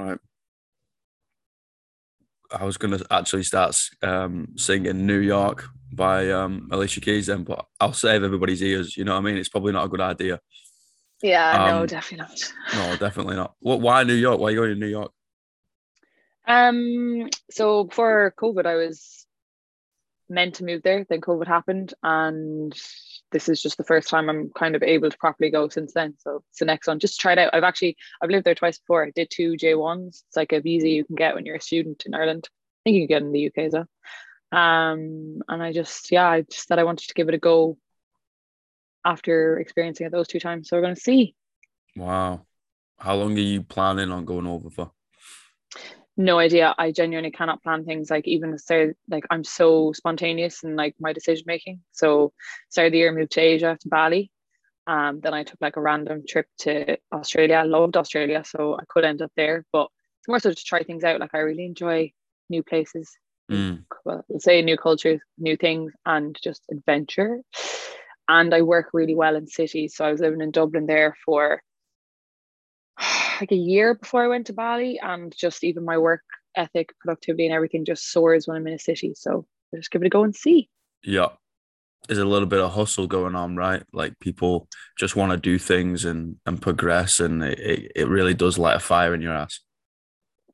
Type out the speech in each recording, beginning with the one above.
Right. I was gonna actually start um, singing "New York" by um, Alicia Keys then, but I'll save everybody's ears. You know what I mean? It's probably not a good idea. Yeah, no, Um, definitely not. No, definitely not. What? Why New York? Why are you going to New York? Um, so before COVID, I was meant to move there. Then COVID happened, and this is just the first time I'm kind of able to properly go since then. So it's the next one. Just try it out. I've actually I've lived there twice before. I did two J ones. It's like a visa you can get when you're a student in Ireland. I think you can get in the UK as well. Um, and I just yeah, I just said I wanted to give it a go after experiencing it those two times. So we're gonna see. Wow. How long are you planning on going over for? No idea. I genuinely cannot plan things. Like even say like I'm so spontaneous and like my decision making. So start of the year moved to Asia to Bali. Um, then I took like a random trip to Australia. I loved Australia, so I could end up there. But it's more so to try things out. Like I really enjoy new places. Mm. Well, say new cultures, new things, and just adventure. And I work really well in cities. So I was living in Dublin there for like a year before I went to Bali, and just even my work ethic, productivity, and everything just soars when I'm in a city. So I just give it a go and see. Yeah. There's a little bit of hustle going on, right? Like people just want to do things and and progress, and it, it, really does light a fire in your ass.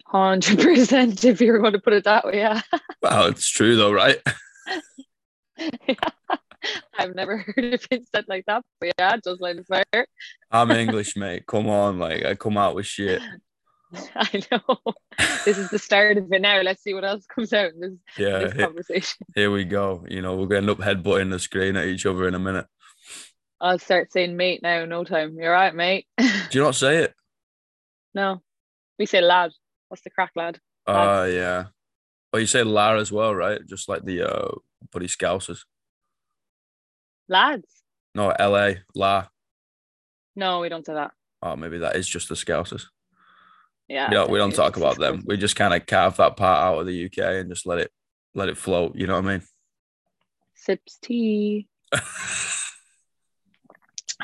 Hundred percent, if you're going to put it that way, yeah. Well, it's true though, right? I've never heard of it said like that, but yeah, just like fire. I'm English, mate. Come on, like I come out with shit. I know. This is the start of it now. Let's see what else comes out in this, Yeah, this conversation. here we go. You know, we're gonna end up headbutting the screen at each other in a minute. I'll start saying mate now, no time. You're right, mate. Do you not say it? no. We say lad. What's the crack, lad? Uh yeah. Oh, you say Lara as well, right? Just like the uh buddy Scousers. Lads. No, LA, La. No, we don't say that. Oh, maybe that is just the Scousers. Yeah. We don't, we don't talk about them. We just kind of carve that part out of the UK and just let it let it float. You know what I mean? Sips tea.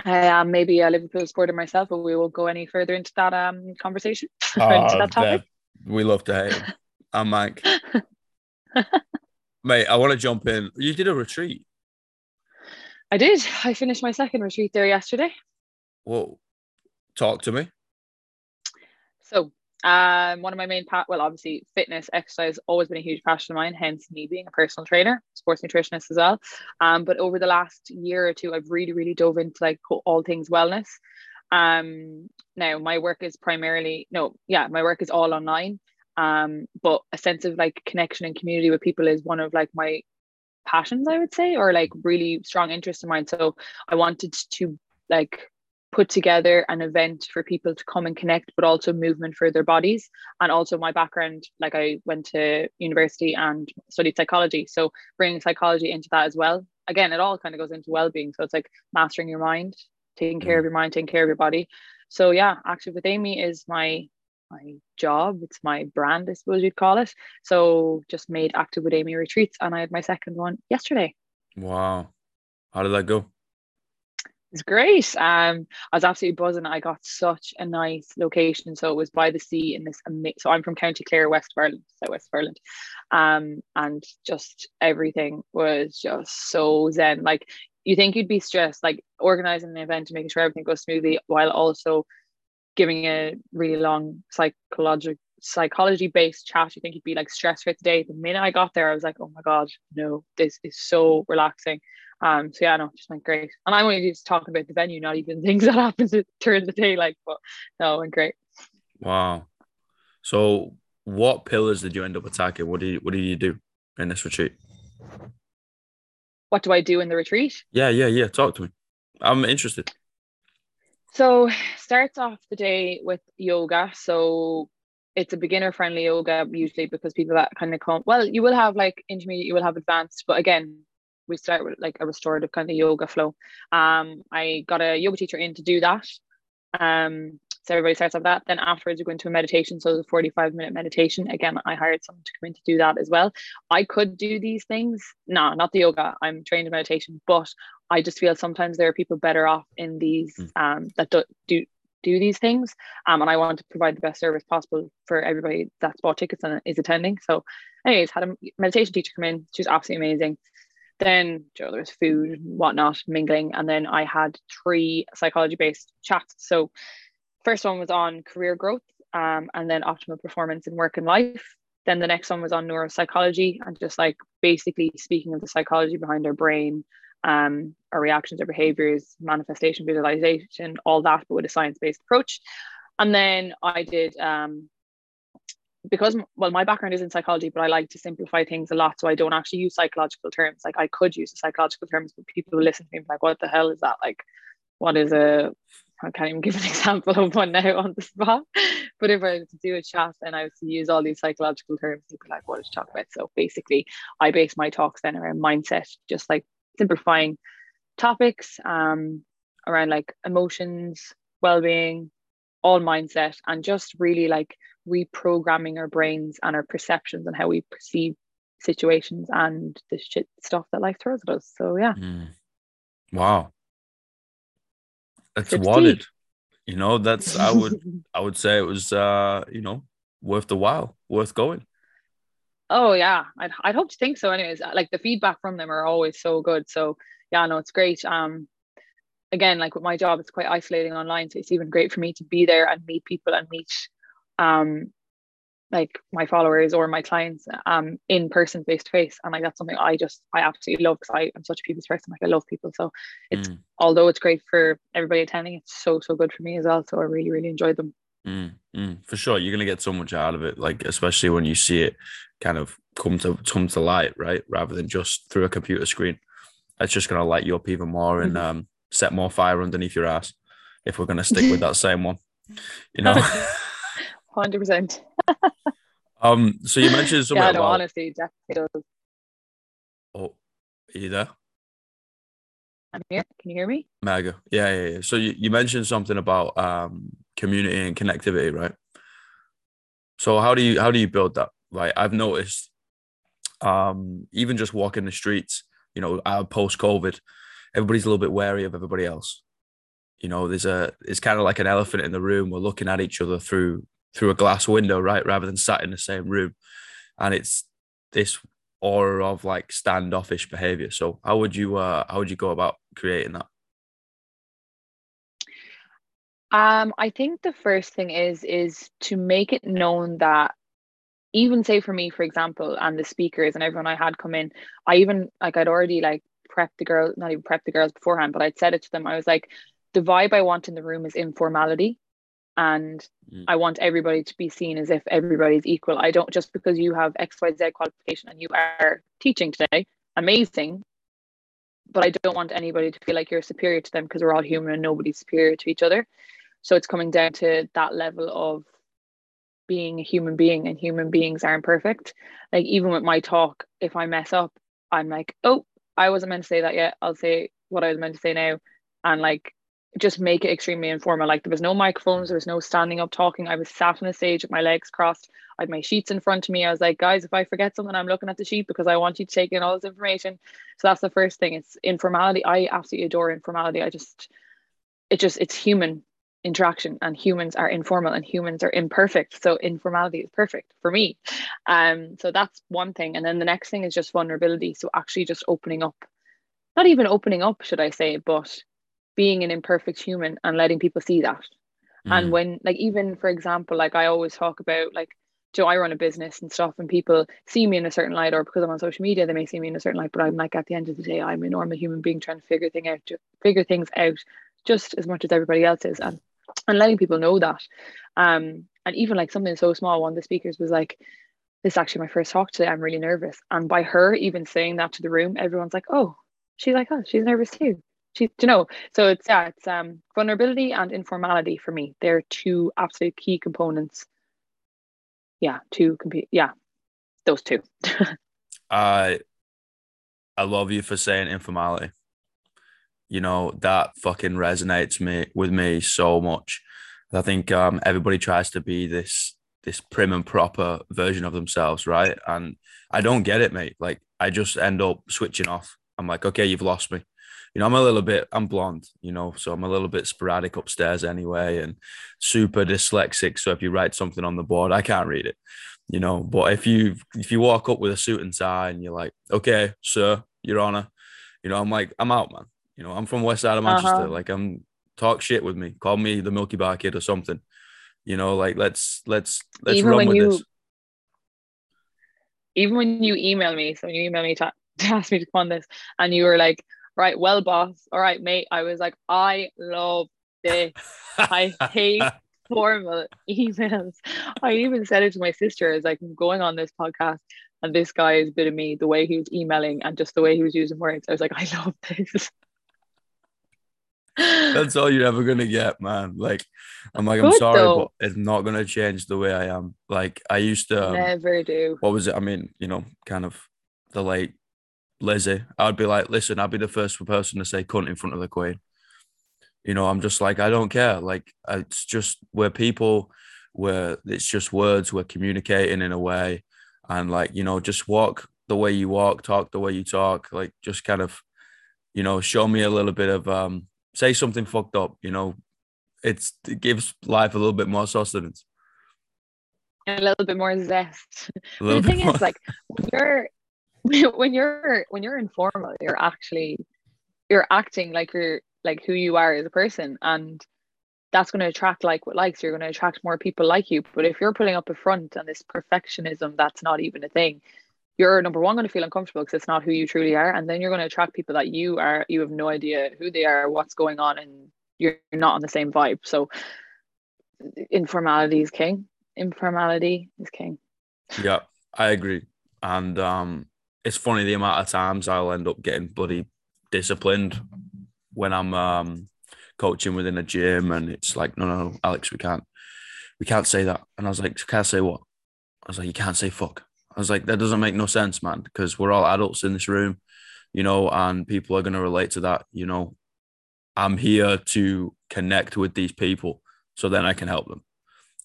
I am maybe a Liverpool supporter myself, but we won't go any further into that um conversation. into Oh, that topic. We love to hate him. I'm Mike. Mate, I want to jump in. You did a retreat. I did. I finished my second retreat there yesterday. Well, talk to me. So, um, one of my main pa- well, obviously, fitness, exercise, always been a huge passion of mine. Hence, me being a personal trainer, sports nutritionist as well. Um, but over the last year or two, I've really, really dove into like all things wellness. Um, now my work is primarily no, yeah, my work is all online. Um, but a sense of like connection and community with people is one of like my passions, I would say, or like really strong interest in mine. So I wanted to like put together an event for people to come and connect, but also movement for their bodies. And also my background, like I went to university and studied psychology. So bringing psychology into that as well. Again, it all kind of goes into well-being. So it's like mastering your mind, taking care mm. of your mind, taking care of your body. So yeah, active with Amy is my my job. It's my brand, I suppose you'd call it. So just made active with Amy retreats, and I had my second one yesterday. Wow. How did that go? It's great. Um, I was absolutely buzzing. I got such a nice location. So it was by the sea in this amazing. So I'm from County Clare, West of Ireland, South West Ireland, um, and just everything was just so zen. Like you think you'd be stressed, like organizing an event and making sure everything goes smoothly, while also giving a really long psychological psychology based chat. You think you'd be like stressed throughout the day. The minute I got there, I was like, oh my god, no, this is so relaxing. Um, so yeah, no, just went great. And I'm only just talking about the venue, not even things that happens during the day. Like, but no, it went great. Wow. So, what pillars did you end up attacking? What do you What do you do in this retreat? What do I do in the retreat? Yeah, yeah, yeah. Talk to me. I'm interested. So starts off the day with yoga. So it's a beginner friendly yoga usually because people that kind of come well, you will have like intermediate, you will have advanced, but again, we start with like a restorative kind of yoga flow. Um, I got a yoga teacher in to do that. Um, so everybody starts off that. Then afterwards, we go into a meditation. So it's a 45 minute meditation. Again, I hired someone to come in to do that as well. I could do these things. No, not the yoga. I'm trained in meditation, but I just feel sometimes there are people better off in these Mm. um, that do, do do these things. Um, and I want to provide the best service possible for everybody that's bought tickets and is attending. So, anyways, had a meditation teacher come in. She was absolutely amazing. Then you know, there was food, whatnot, mingling, and then I had three psychology-based chats. So, first one was on career growth, um, and then optimal performance in work and life. Then the next one was on neuropsychology and just like basically speaking of the psychology behind our brain, um, our reactions, our behaviors, manifestation, visualization, all that, but with a science based approach. And then I did, um, because, well, my background is in psychology, but I like to simplify things a lot. So I don't actually use psychological terms. Like I could use the psychological terms, but people who listen to me like, what the hell is that? Like, what is a, I can't even give an example of one now on the spot. But if I was to do a chat and I was to use all these psychological terms, people like, what is talk about? So basically, I base my talks then around mindset, just like simplifying topics um, around like emotions, well-being, all mindset, and just really like reprogramming our brains and our perceptions and how we perceive situations and the shit stuff that life throws at us. So yeah. Mm. Wow. That's wanted. You know, that's I would I would say it was uh, you know, worth the while, worth going. Oh yeah, I'd I'd hope to think so. Anyways, like the feedback from them are always so good. So yeah, no, it's great. Um, again, like with my job, it's quite isolating online, so it's even great for me to be there and meet people and meet, um, like my followers or my clients, um, in person, face to face. And like that's something I just I absolutely love because I'm such a people's person. Like I love people, so it's mm. although it's great for everybody attending, it's so so good for me as well. So I really really enjoyed them. Mm, mm, for sure, you're gonna get so much out of it, like especially when you see it kind of come to come to light, right? Rather than just through a computer screen. That's just gonna light you up even more and mm-hmm. um, set more fire underneath your ass. If we're gonna stick with that same one, you know. Hundred percent. Um. So you mentioned something. yeah, no, about... honestly, definitely does. Oh, are you there? I'm here. Can you hear me? Mega. Yeah, yeah, yeah. So you, you mentioned something about um community and connectivity, right? So how do you how do you build that? Like I've noticed, um, even just walking the streets, you know, post COVID, everybody's a little bit wary of everybody else. You know, there's a it's kind of like an elephant in the room. We're looking at each other through through a glass window, right, rather than sat in the same room, and it's this aura of like standoffish behavior. So how would you uh how would you go about creating that? Um, I think the first thing is is to make it known that even say for me, for example, and the speakers and everyone I had come in, I even like I'd already like prepped the girls, not even prepped the girls beforehand, but I'd said it to them. I was like, the vibe I want in the room is informality. And mm. I want everybody to be seen as if everybody's equal. I don't just because you have XYZ qualification and you are teaching today, amazing. But I don't want anybody to feel like you're superior to them because we're all human and nobody's superior to each other. So it's coming down to that level of being a human being, and human beings aren't perfect. Like, even with my talk, if I mess up, I'm like, oh, I wasn't meant to say that yet. I'll say what I was meant to say now. And like, just make it extremely informal. Like, there was no microphones, there was no standing up talking. I was sat on the stage with my legs crossed. I had my sheets in front of me. I was like, guys, if I forget something, I'm looking at the sheet because I want you to take in all this information. So that's the first thing. It's informality. I absolutely adore informality. I just, it just, it's human interaction and humans are informal and humans are imperfect so informality is perfect for me um so that's one thing and then the next thing is just vulnerability so actually just opening up not even opening up should i say but being an imperfect human and letting people see that mm. and when like even for example like i always talk about like do I run a business and stuff and people see me in a certain light or because I'm on social media they may see me in a certain light but I'm like at the end of the day I'm a normal human being trying to figure thing out figure things out just as much as everybody else is and and letting people know that. Um, and even like something so small, one of the speakers was like, This is actually my first talk today. I'm really nervous. And by her even saying that to the room, everyone's like, Oh, she's like, Oh, she's nervous too. She, you know, so it's yeah, it's um vulnerability and informality for me. They're two absolute key components. Yeah, two compete. Yeah, those two. I I love you for saying informality you know that fucking resonates me with me so much i think um, everybody tries to be this this prim and proper version of themselves right and i don't get it mate like i just end up switching off i'm like okay you've lost me you know, I'm a little bit, I'm blonde, you know, so I'm a little bit sporadic upstairs anyway, and super dyslexic. So if you write something on the board, I can't read it, you know. But if you if you walk up with a suit and tie and you're like, okay, sir, your honor, you know, I'm like, I'm out, man. You know, I'm from West Side of Manchester. Uh-huh. Like, I'm talk shit with me, call me the Milkybar Kid or something. You know, like let's let's let's Even run with you- this even when you email me, so when you email me to, to ask me to come on this, and you were like, right, well, boss, all right, mate, I was like, I love this. I hate formal emails. I even said it to my sister as like I'm going on this podcast and this guy is of me, the way he was emailing and just the way he was using words. I was like, I love this. That's all you're ever gonna get, man. Like, I'm like, I'm sorry, though. but it's not gonna change the way I am. Like, I used to um, never do. What was it? I mean, you know, kind of the late Lizzie. I'd be like, listen, I'd be the first person to say cunt in front of the Queen. You know, I'm just like, I don't care. Like, it's just where people, where it's just words, we're communicating in a way, and like, you know, just walk the way you walk, talk the way you talk. Like, just kind of, you know, show me a little bit of um say something fucked up, you know, it's it gives life a little bit more sustenance. A little bit more zest. The thing more. is, like when you're when you're when you're informal, you're actually you're acting like you're like who you are as a person, and that's going to attract like what likes. You're going to attract more people like you. But if you're putting up a front and this perfectionism, that's not even a thing you're number one going to feel uncomfortable because it's not who you truly are and then you're going to attract people that you are you have no idea who they are what's going on and you're not on the same vibe. So informality is king. Informality is king. Yeah i agree. And um it's funny the amount of times i'll end up getting bloody disciplined when i'm um coaching within a gym and it's like no no alex we can't we can't say that. And i was like can't say what? I was like you can't say fuck I was like, that doesn't make no sense, man, because we're all adults in this room, you know, and people are going to relate to that. You know, I'm here to connect with these people so then I can help them.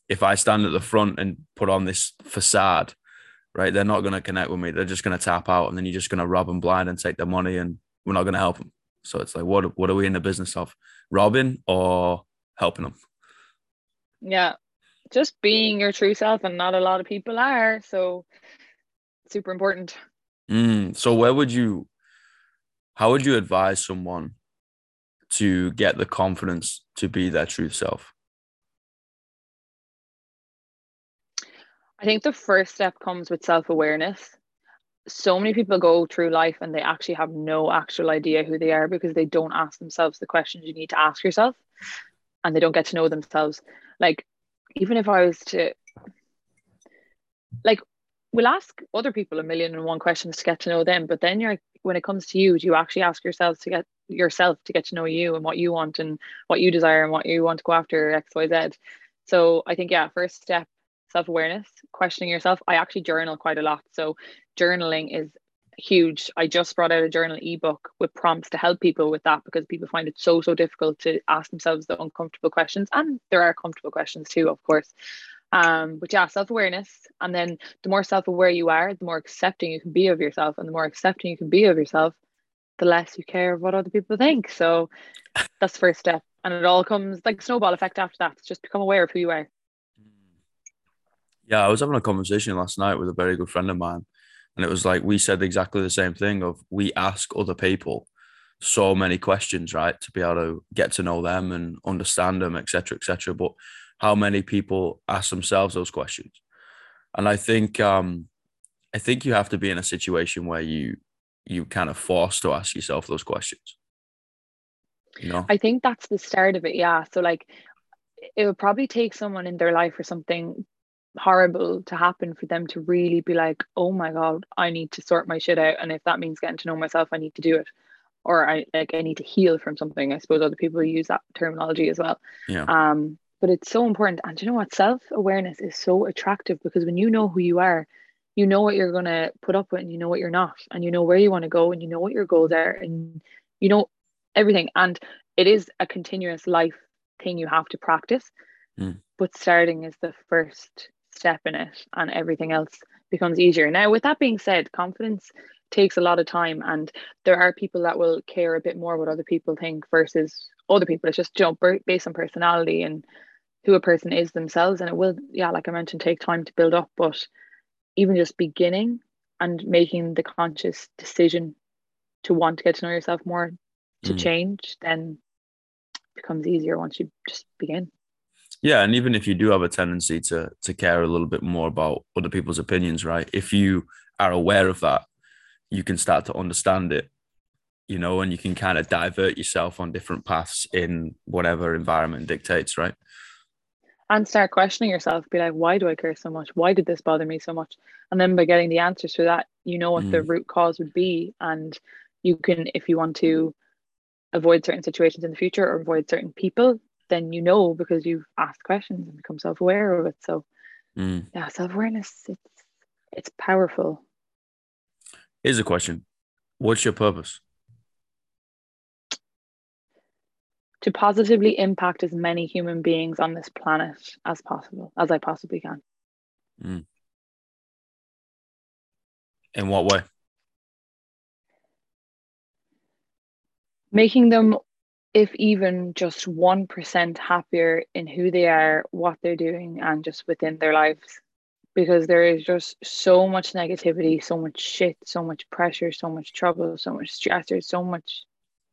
If I stand at the front and put on this facade, right, they're not going to connect with me. They're just going to tap out and then you're just going to rob them blind and take their money and we're not going to help them. So it's like, what, what are we in the business of? Robbing or helping them? Yeah, just being your true self and not a lot of people are so super important. Mm, so where would you how would you advise someone to get the confidence to be their true self? I think the first step comes with self-awareness. So many people go through life and they actually have no actual idea who they are because they don't ask themselves the questions you need to ask yourself and they don't get to know themselves. Like even if I was to like we'll ask other people a million and one questions to get to know them, but then you're when it comes to you, do you actually ask yourself to get yourself to get to know you and what you want and what you desire and what you want to go after X, Y, Z. So I think yeah, first step, self-awareness, questioning yourself. I actually journal quite a lot. So journaling is huge. I just brought out a journal ebook with prompts to help people with that because people find it so, so difficult to ask themselves the uncomfortable questions. And there are comfortable questions too, of course. Um, but yeah, self awareness. And then the more self aware you are, the more accepting you can be of yourself. And the more accepting you can be of yourself, the less you care what other people think. So that's the first step. And it all comes like snowball effect after that. Just become aware of who you are. Yeah, I was having a conversation last night with a very good friend of mine and it was like we said exactly the same thing of we ask other people so many questions right to be able to get to know them and understand them etc etc but how many people ask themselves those questions and i think um i think you have to be in a situation where you you kind of forced to ask yourself those questions you know i think that's the start of it yeah so like it would probably take someone in their life or something horrible to happen for them to really be like, oh my God, I need to sort my shit out. And if that means getting to know myself, I need to do it. Or I like I need to heal from something. I suppose other people use that terminology as well. Yeah. Um, but it's so important. And you know what? Self-awareness is so attractive because when you know who you are, you know what you're gonna put up with and you know what you're not, and you know where you want to go and you know what your goals are and you know everything. And it is a continuous life thing you have to practice. Mm. But starting is the first step in it and everything else becomes easier. Now, with that being said, confidence takes a lot of time and there are people that will care a bit more what other people think versus other people it's just you know based on personality and who a person is themselves. And it will yeah like i mentioned take time to build up but even just beginning and making the conscious decision to want to get to know yourself more to mm. change then becomes easier once you just begin. Yeah and even if you do have a tendency to to care a little bit more about other people's opinions right if you are aware of that you can start to understand it you know and you can kind of divert yourself on different paths in whatever environment dictates right and start questioning yourself be like why do i care so much? Why did this bother me so much? And then by getting the answers to that you know what mm. the root cause would be. And you can if you want to avoid certain situations in the future or avoid certain people then you know because you've asked questions and become self-aware of it. So mm. yeah self-awareness it's it's powerful. Here's a question. What's your purpose to positively impact as many human beings on this planet as possible as i possibly can mm. in what way making them if even just 1% happier in who they are, what they're doing, and just within their lives. Because there is just so much negativity, so much shit, so much pressure, so much trouble, so much stressor, so much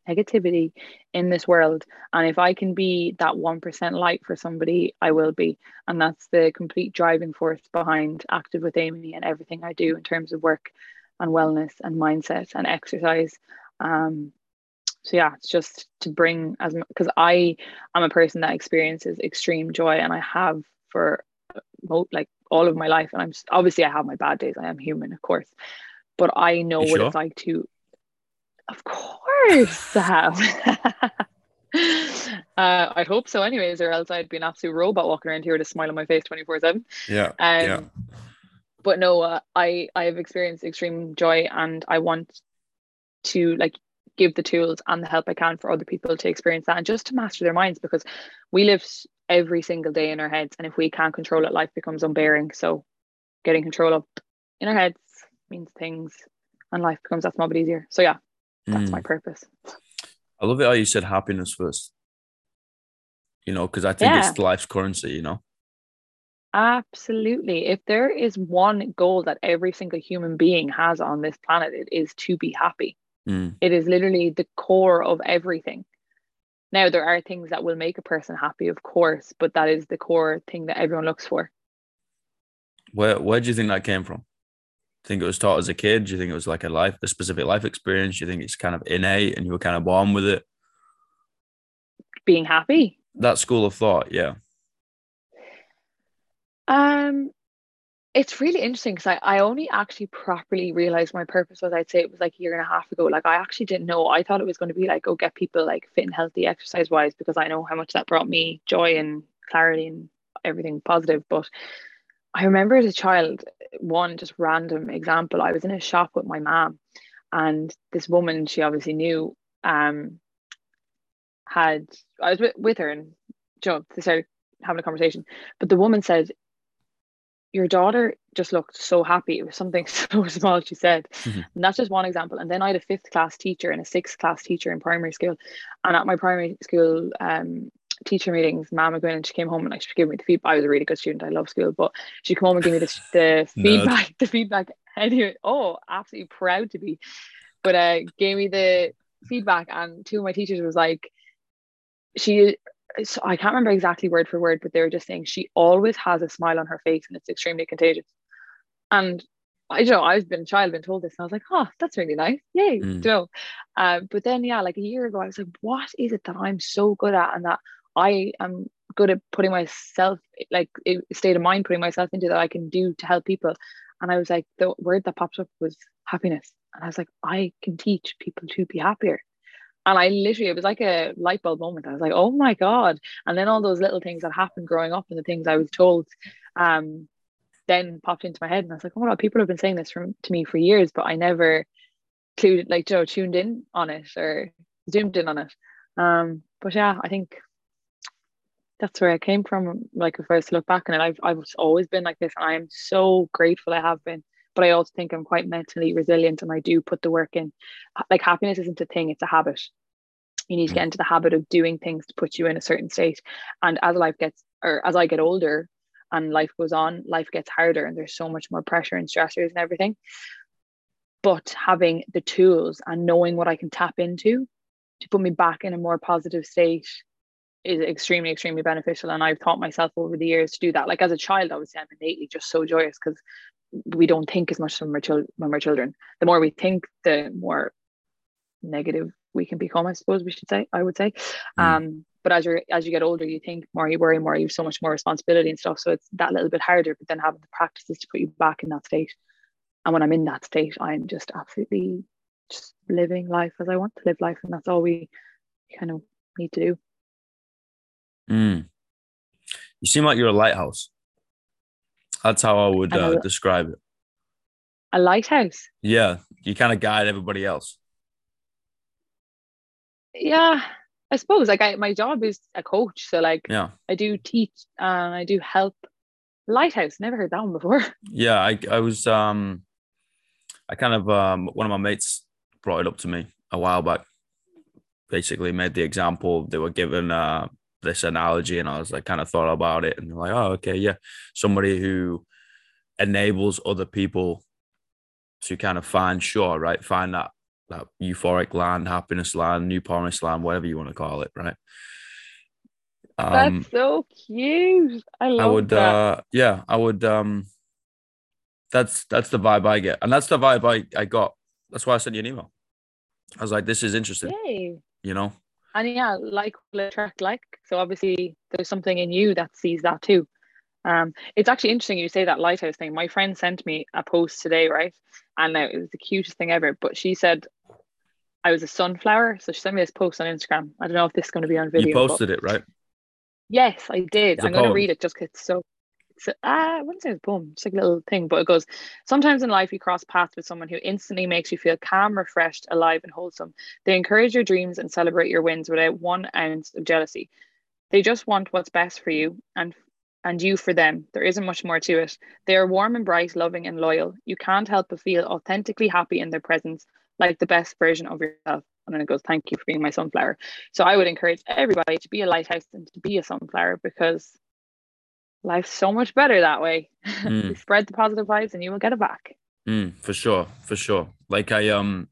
negativity in this world. And if I can be that 1% light for somebody, I will be. And that's the complete driving force behind Active with Amy and everything I do in terms of work and wellness and mindset and exercise. Um, so yeah it's just to bring as because i am a person that experiences extreme joy and i have for like all of my life and i'm obviously i have my bad days i am human of course but i know what sure? it's like to of course I have uh, I'd hope so, anyways, or else I'd be an absolute robot walking around here with a smile on my face twenty four seven. Yeah. Um, yeah. But no, uh, I I have experienced extreme joy, and I want to like give the tools and the help I can for other people to experience that and just to master their minds because we live every single day in our heads. And if we can't control it, life becomes unbearing. So getting control up in our heads means things and life becomes that small bit easier. So yeah, that's mm. my purpose. I love it how you said happiness first. You know, because I think yeah. it's life's currency, you know. Absolutely. If there is one goal that every single human being has on this planet, it is to be happy. Mm. It is literally the core of everything. Now, there are things that will make a person happy, of course, but that is the core thing that everyone looks for. Where Where do you think that came from? Think it was taught as a kid? Do you think it was like a life, a specific life experience? Do you think it's kind of innate and you were kind of born with it? Being happy. That school of thought, yeah. Um, it's really interesting because I, I only actually properly realized my purpose was I'd say it was like a year and a half ago. Like I actually didn't know. I thought it was going to be like go get people like fit and healthy exercise wise because I know how much that brought me joy and clarity and everything positive. But I remember as a child, one just random example. I was in a shop with my mom, and this woman she obviously knew um had I was with, with her and you know, they started having a conversation. But the woman said, your daughter just looked so happy. It was something so small, she said. Mm-hmm. And that's just one example. And then I had a fifth class teacher and a sixth class teacher in primary school. And at my primary school um, teacher meetings, Mama went and she came home and like, she gave me the feedback. I was a really good student. I love school, but she came home and gave me the, the feedback, the feedback. Anyway, oh, absolutely proud to be. But uh, gave me the feedback and two of my teachers was like, she so I can't remember exactly word for word, but they were just saying she always has a smile on her face and it's extremely contagious. And I you know I've been a child, been told this, and I was like, oh, that's really nice. Yay, mm. you know. Uh, but then yeah, like a year ago, I was like, what is it that I'm so good at and that I am good at putting myself like state of mind putting myself into that I can do to help people. And I was like, the word that popped up was happiness. And I was like, I can teach people to be happier. And I literally, it was like a light bulb moment. I was like, oh my God. And then all those little things that happened growing up and the things I was told um, then popped into my head. And I was like, oh my God, people have been saying this from, to me for years, but I never clued, like, Joe, tuned in on it or zoomed in on it. Um, but yeah, I think that's where I came from. Like, if I was to look back on it, I've, I've always been like this. I am so grateful I have been but I also think I'm quite mentally resilient and I do put the work in. Like happiness isn't a thing, it's a habit. You need to get mm. into the habit of doing things to put you in a certain state. And as life gets, or as I get older and life goes on, life gets harder and there's so much more pressure and stressors and everything. But having the tools and knowing what I can tap into to put me back in a more positive state is extremely, extremely beneficial. And I've taught myself over the years to do that. Like as a child, obviously, I'm innately just so joyous because we don't think as much when we're, chil- when we're children. The more we think, the more negative we can become, I suppose we should say, I would say. Mm. Um, but as you're as you get older, you think more, you worry more, you have so much more responsibility and stuff. So it's that little bit harder, but then having the practices to put you back in that state. And when I'm in that state, I'm just absolutely just living life as I want to live life. And that's all we kind of need to do. Mm. You seem like you're a lighthouse. That's how I would uh, describe it. A lighthouse. Yeah, you kind of guide everybody else. Yeah, I suppose. Like, I, my job is a coach, so like, yeah, I do teach and I do help. Lighthouse. Never heard that one before. Yeah, I I was um, I kind of um, one of my mates brought it up to me a while back. Basically, made the example they were given uh this analogy and I was like kind of thought about it and like, oh, okay, yeah. Somebody who enables other people to kind of find sure, right? Find that that euphoric land, happiness land, new promised land, whatever you want to call it, right? Um, That's so cute. I love I would that. uh yeah, I would um that's that's the vibe I get. And that's the vibe I, I got. That's why I sent you an email. I was like, this is interesting. Yay. You know? And yeah like will attract like. So obviously there's something in you that sees that too. Um it's actually interesting you say that lighthouse thing. My friend sent me a post today right? And it was the cutest thing ever but she said I was a sunflower. So she sent me this post on Instagram. I don't know if this is going to be on video you posted it right? Yes I did. I'm going to read it just because it's so so, uh, I wouldn't say it's poem, it's like a little thing, but it goes, Sometimes in life you cross paths with someone who instantly makes you feel calm, refreshed, alive, and wholesome. They encourage your dreams and celebrate your wins without one ounce of jealousy. They just want what's best for you and and you for them. There isn't much more to it. They are warm and bright, loving and loyal. You can't help but feel authentically happy in their presence, like the best version of yourself. And then it goes, Thank you for being my sunflower. So I would encourage everybody to be a lighthouse and to be a sunflower because life's so much better that way. Mm. spread the positive vibes and you will get it back. Mm, for sure, for sure. Like I um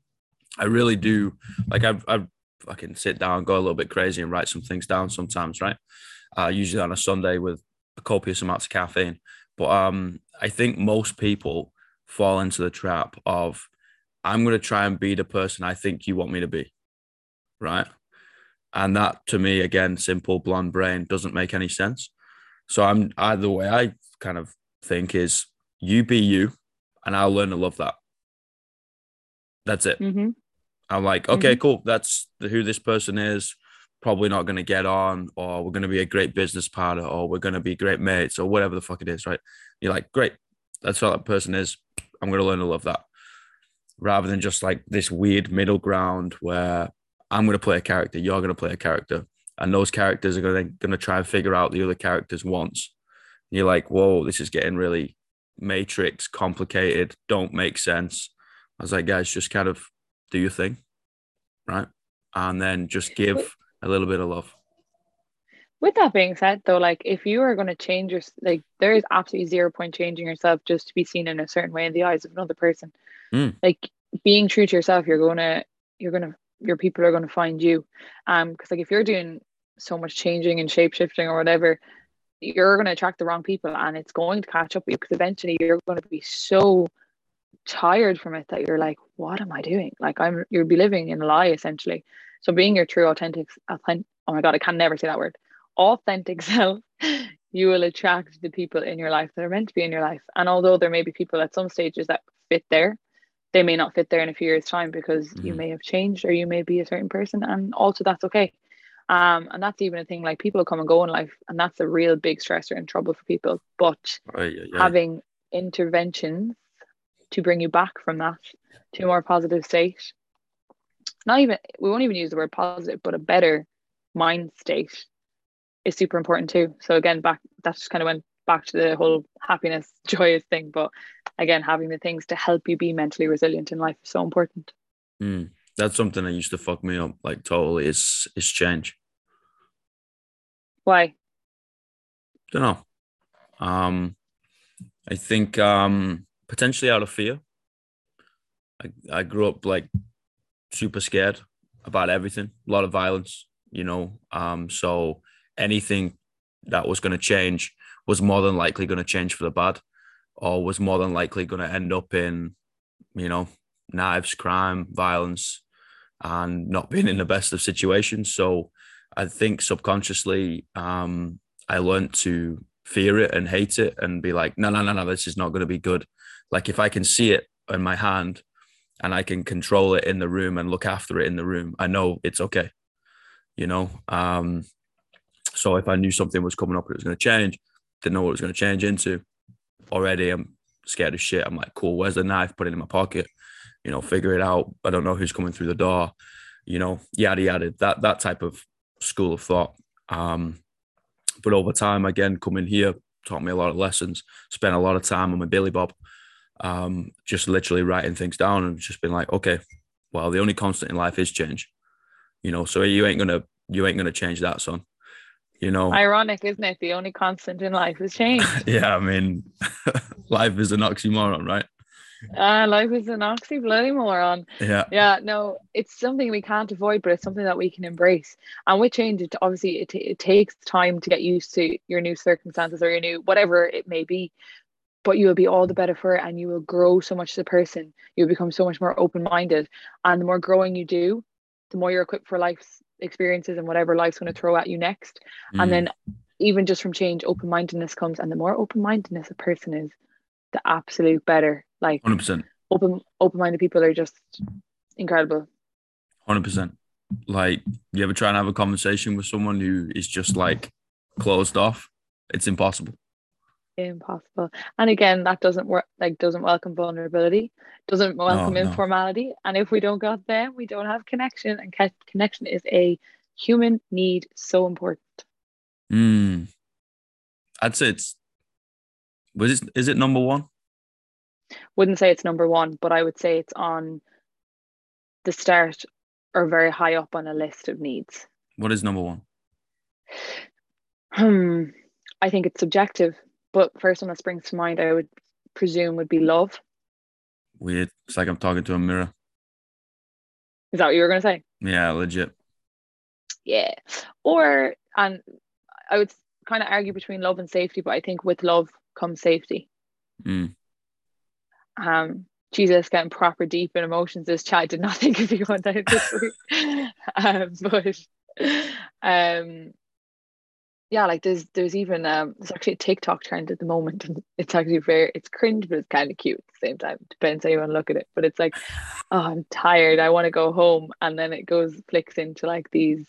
I really do like I've I've fucking sit down, go a little bit crazy and write some things down sometimes, right? Uh usually on a Sunday with a copious amounts of caffeine. But um I think most people fall into the trap of I'm gonna try and be the person I think you want me to be. Right. And that to me, again, simple blonde brain doesn't make any sense. So I'm I, the way I kind of think is you be you, and I'll learn to love that. That's it. Mm-hmm. I'm like, okay, mm-hmm. cool. That's the, who this person is. Probably not going to get on, or we're going to be a great business partner, or we're going to be great mates, or whatever the fuck it is, right? You're like, great. That's what that person is. I'm going to learn to love that, rather than just like this weird middle ground where I'm going to play a character, you're going to play a character, and those characters are going to going to try and figure out the other characters' wants. And you're like, whoa, this is getting really matrix complicated. Don't make sense. I was like, guys, just kind of do your thing, right? And then just give a little bit of love. With that being said, though, like if you are going to change your like, there is absolutely zero point changing yourself just to be seen in a certain way in the eyes of another person. Mm. Like being true to yourself, you're gonna you're gonna your people are going to find you um because like if you're doing so much changing and shape shifting or whatever you're going to attract the wrong people and it's going to catch up with you because eventually you're going to be so tired from it that you're like what am i doing? Like i'm you'll be living in a lie essentially. So being your true authentic authentic oh my god i can never say that word. Authentic self you will attract the people in your life that are meant to be in your life. And although there may be people at some stages that fit there they may not fit there in a few years time because mm-hmm. you may have changed or you may be a certain person and also that's okay um and that's even a thing like people come and go in life and that's a real big stressor and trouble for people but having interventions to bring you back from that to a more positive state not even we won't even use the word positive but a better mind state is super important too so again back that's just kind of went back to the whole happiness joyous thing but again, having the things to help you be mentally resilient in life is so important. Mm. That's something that used to fuck me up like totally is is change. Why? Don't know. Um I think um potentially out of fear. I, I grew up like super scared about everything, a lot of violence, you know. Um, so anything that was going to change was more than likely going to change for the bad, or was more than likely going to end up in, you know, knives, crime, violence, and not being in the best of situations. So I think subconsciously, um, I learned to fear it and hate it and be like, no, no, no, no, this is not going to be good. Like if I can see it in my hand and I can control it in the room and look after it in the room, I know it's okay. You know, um, so if I knew something was coming up, it was going to change, didn't know what it was going to change into. Already, I'm scared of shit. I'm like, cool. Where's the knife? Put it in my pocket. You know, figure it out. I don't know who's coming through the door. You know, yada yada. That that type of school of thought. Um, but over time, again, coming here taught me a lot of lessons. Spent a lot of time on my Billy Bob, um, just literally writing things down and just been like, okay, well, the only constant in life is change. You know, so you ain't gonna you ain't gonna change that, son you know ironic isn't it the only constant in life is change yeah i mean life is an oxymoron right uh, life is an oxy bloody moron. Yeah. Yeah. No, it's something we can't avoid, but it's something that we can embrace. And with change, it obviously it, it takes time to get used to your new circumstances or your new whatever it may be. But you will be all the better for it, and you will grow so much as a person. You'll become so much more open minded, and the more growing you do, the more you're equipped for life's experiences and whatever life's going to throw at you next. Mm. And then even just from change, open mindedness comes, and the more open mindedness a person is, the absolute better. Like 100%. Open open minded people are just incredible. 100%. Like, you ever try and have a conversation with someone who is just like closed off? It's impossible impossible and again that doesn't work like doesn't welcome vulnerability doesn't welcome no, informality no. and if we don't got them we don't have connection and connection is a human need so important mm. i'd say it's was it is it number one wouldn't say it's number one but i would say it's on the start or very high up on a list of needs what is number one hmm i think it's subjective but first one that springs to mind, I would presume would be love. Weird. It's like I'm talking to a mirror. Is that what you were going to say? Yeah, legit. Yeah. Or, and I would kind of argue between love and safety, but I think with love comes safety. Mm. Um, Jesus, getting proper deep in emotions. This chat did not think of you going down this week. um, but um, yeah, like there's there's even um there's actually a TikTok trend at the moment and it's actually very it's cringe but it's kind of cute at the same time. Depends how you want to look at it. But it's like, oh I'm tired, I want to go home. And then it goes flicks into like these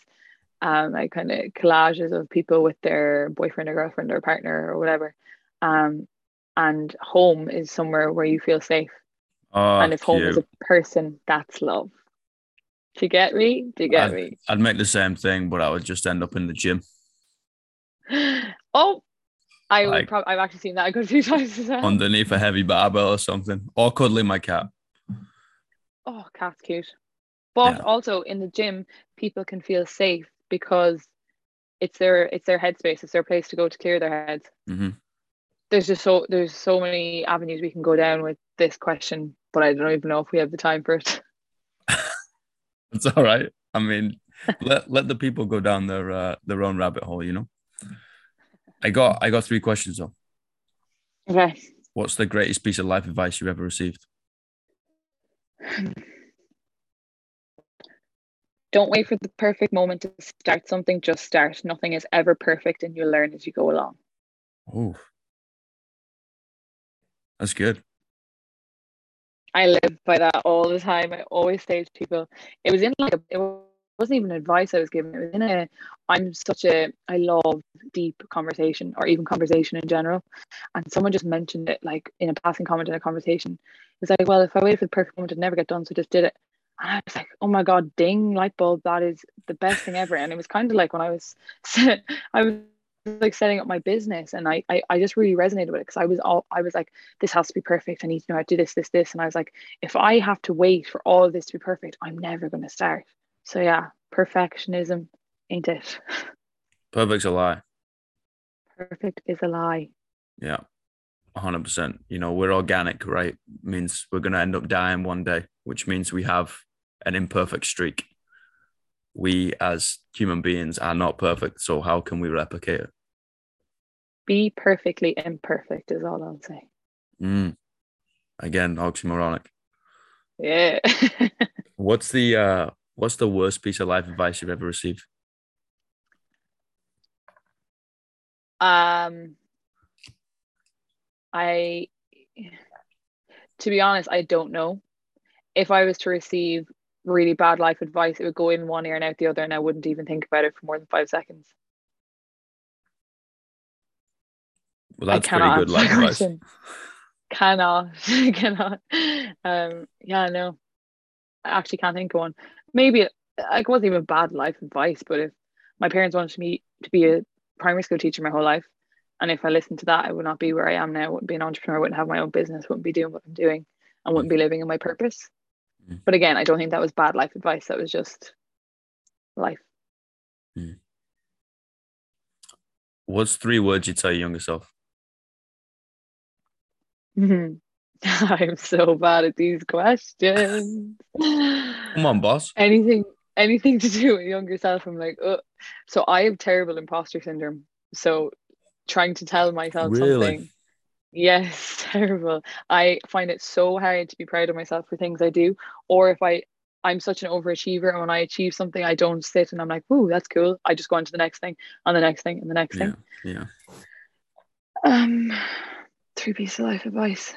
um like kind of collages of people with their boyfriend or girlfriend or partner or whatever. Um and home is somewhere where you feel safe. Oh, and if home is a person, that's love. Do you get me? Do you get I'd, me? I'd make the same thing, but I would just end up in the gym. oh, I like, would probably. I've actually seen that a good few times as well. Underneath a heavy barbell or something, or cuddling my cat. Oh, cat's cute. But yeah. also in the gym, people can feel safe because it's their it's their headspace. It's their place to go to clear their heads. Mm-hmm. There's just so there's so many avenues we can go down with this question, but I don't even know if we have the time for it. it's all right. I mean, let let the people go down their uh, their own rabbit hole. You know. I got I got three questions though. Okay. What's the greatest piece of life advice you ever received? Don't wait for the perfect moment to start something, just start. Nothing is ever perfect and you'll learn as you go along. Oh. That's good. I live by that all the time. I always say to people, it was in like a, it wasn't even advice I was given. It was in a I'm such a I love deep conversation or even conversation in general. And someone just mentioned it like in a passing comment in a conversation. It's like, well, if I waited for the perfect moment, I'd never get done. So just did it. And I was like, oh my God, ding, light bulb, that is the best thing ever. And it was kind of like when I was I was like setting up my business and I, I I just really resonated with it because I was all I was like this has to be perfect I need to know how to do this this this and I was like if I have to wait for all of this to be perfect I'm never going to start so yeah perfectionism ain't it Perfect's a lie. perfect is a lie Yeah. 100%. You know, we're organic, right? Means we're going to end up dying one day, which means we have an imperfect streak. We as human beings are not perfect. So, how can we replicate it? Be perfectly imperfect is all I'll say Mm. Again, oxymoronic. yeah What's the uh what's the worst piece of life advice you've ever received? Um, I, to be honest, I don't know. If I was to receive really bad life advice, it would go in one ear and out the other, and I wouldn't even think about it for more than five seconds. Well, I that's pretty good life advice. Cannot, cannot. Um, yeah, no, I actually can't think of one. Maybe it, like, wasn't even bad life advice, but if my parents wanted me to be a primary school teacher my whole life, and if I listened to that, I would not be where I am now. I wouldn't be an entrepreneur. I wouldn't have my own business. Wouldn't be doing what I'm doing. I wouldn't be living in my purpose. Mm. But again, I don't think that was bad life advice. That was just life. What's three words you'd tell your younger self? I'm so bad at these questions. Come on, boss. anything anything to do with younger self i'm like Ugh. so i have terrible imposter syndrome so trying to tell myself Really? something yes terrible i find it so hard to be proud of myself for things i do or if i i'm such an overachiever and when i achieve something i don't sit and i'm like ooh that's cool i just go on to the next thing and the next thing and the next Yeah, thing yeah. um three pieces of life advice.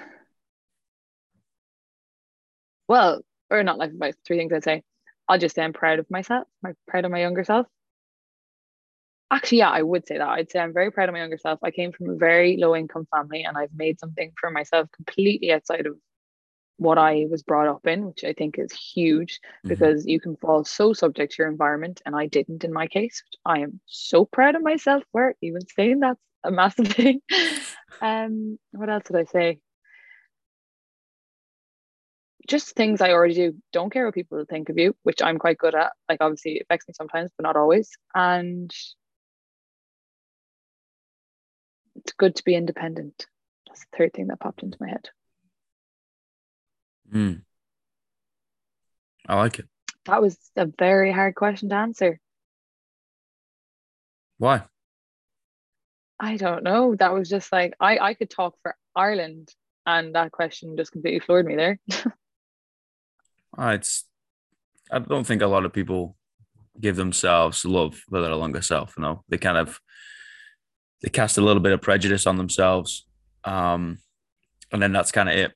Well or not life advice three things i'd say. I'll just say i'm proud of myself i'm proud of my younger self. Actually yeah i would say that. I'd say i'm very proud of my younger self. I came from a very low income family and i've made something for myself completely outside of what i was brought up in which i think is huge Mhm. because you can fall so subject to your environment and i didn't in my case which i am so proud of myself for even saying that's a massive thing um what else did i say just things I already do. Don't care what people think of you, which I'm quite good at. Like obviously it affects me sometimes, but not always. And it's good to be independent. That's the third thing that popped into my head. Mm. I like it. That was a very hard question to answer. Why? I don't know. That was just like I, I could talk for Ireland and that question just completely floored me there. Uh, it's I don't think a lot of people give themselves love for their younger self. You know, they kind of they cast a little bit of prejudice on themselves, um, and then that's kind of it.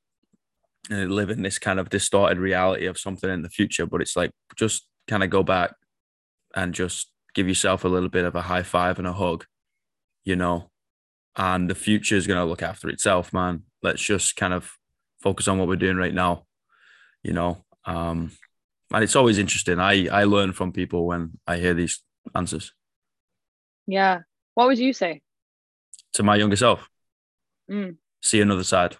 And they live in this kind of distorted reality of something in the future. But it's like just kind of go back and just give yourself a little bit of a high five and a hug, you know. And the future is going to look after itself, man. Let's just kind of focus on what we're doing right now, you know. Um, and it's always interesting. I I learn from people when I hear these answers. yeah. What would you say? To my younger self, Mm, see another side.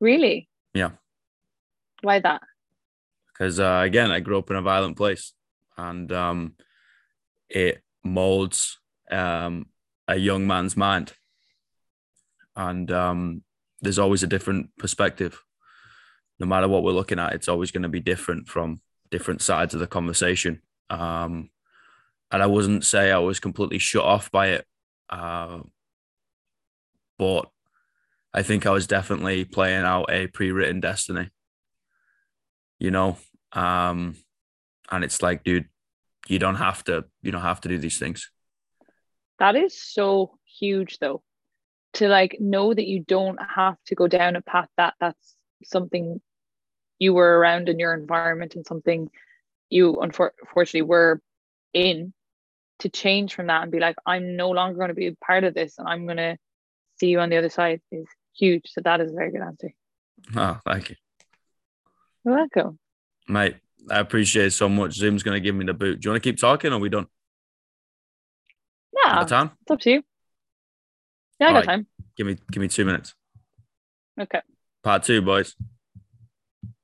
really? Yeah. Why that? because uh, again, I grew up in a violent place, and um, it molds um, a young man's mind, and um, there's always a different perspective. No matter what we're looking at, it's always going to be different from different sides of the conversation. Um, and I wouldn't say I was completely shut off by it, uh, but I think I was definitely playing out a pre-written destiny you know um and it's like dude you don't have to you don't have to do these things That is so huge though. To like know that you don't have to go down a path that that's something you were around in your environment and something you unfortunately were in to change from that and be like, I'm no longer going to be a part of this and I'm going to see you on the other side is huge. So that is a very good answer. oh thank you You're welcome. mate i appreciate it so much zoom's going to give me the boot do you want to keep talking or are we done Yeah, Got time? it's up to you. Yeah, I got Alright. time. Give me give me two minutes. Okay. Part two, boys.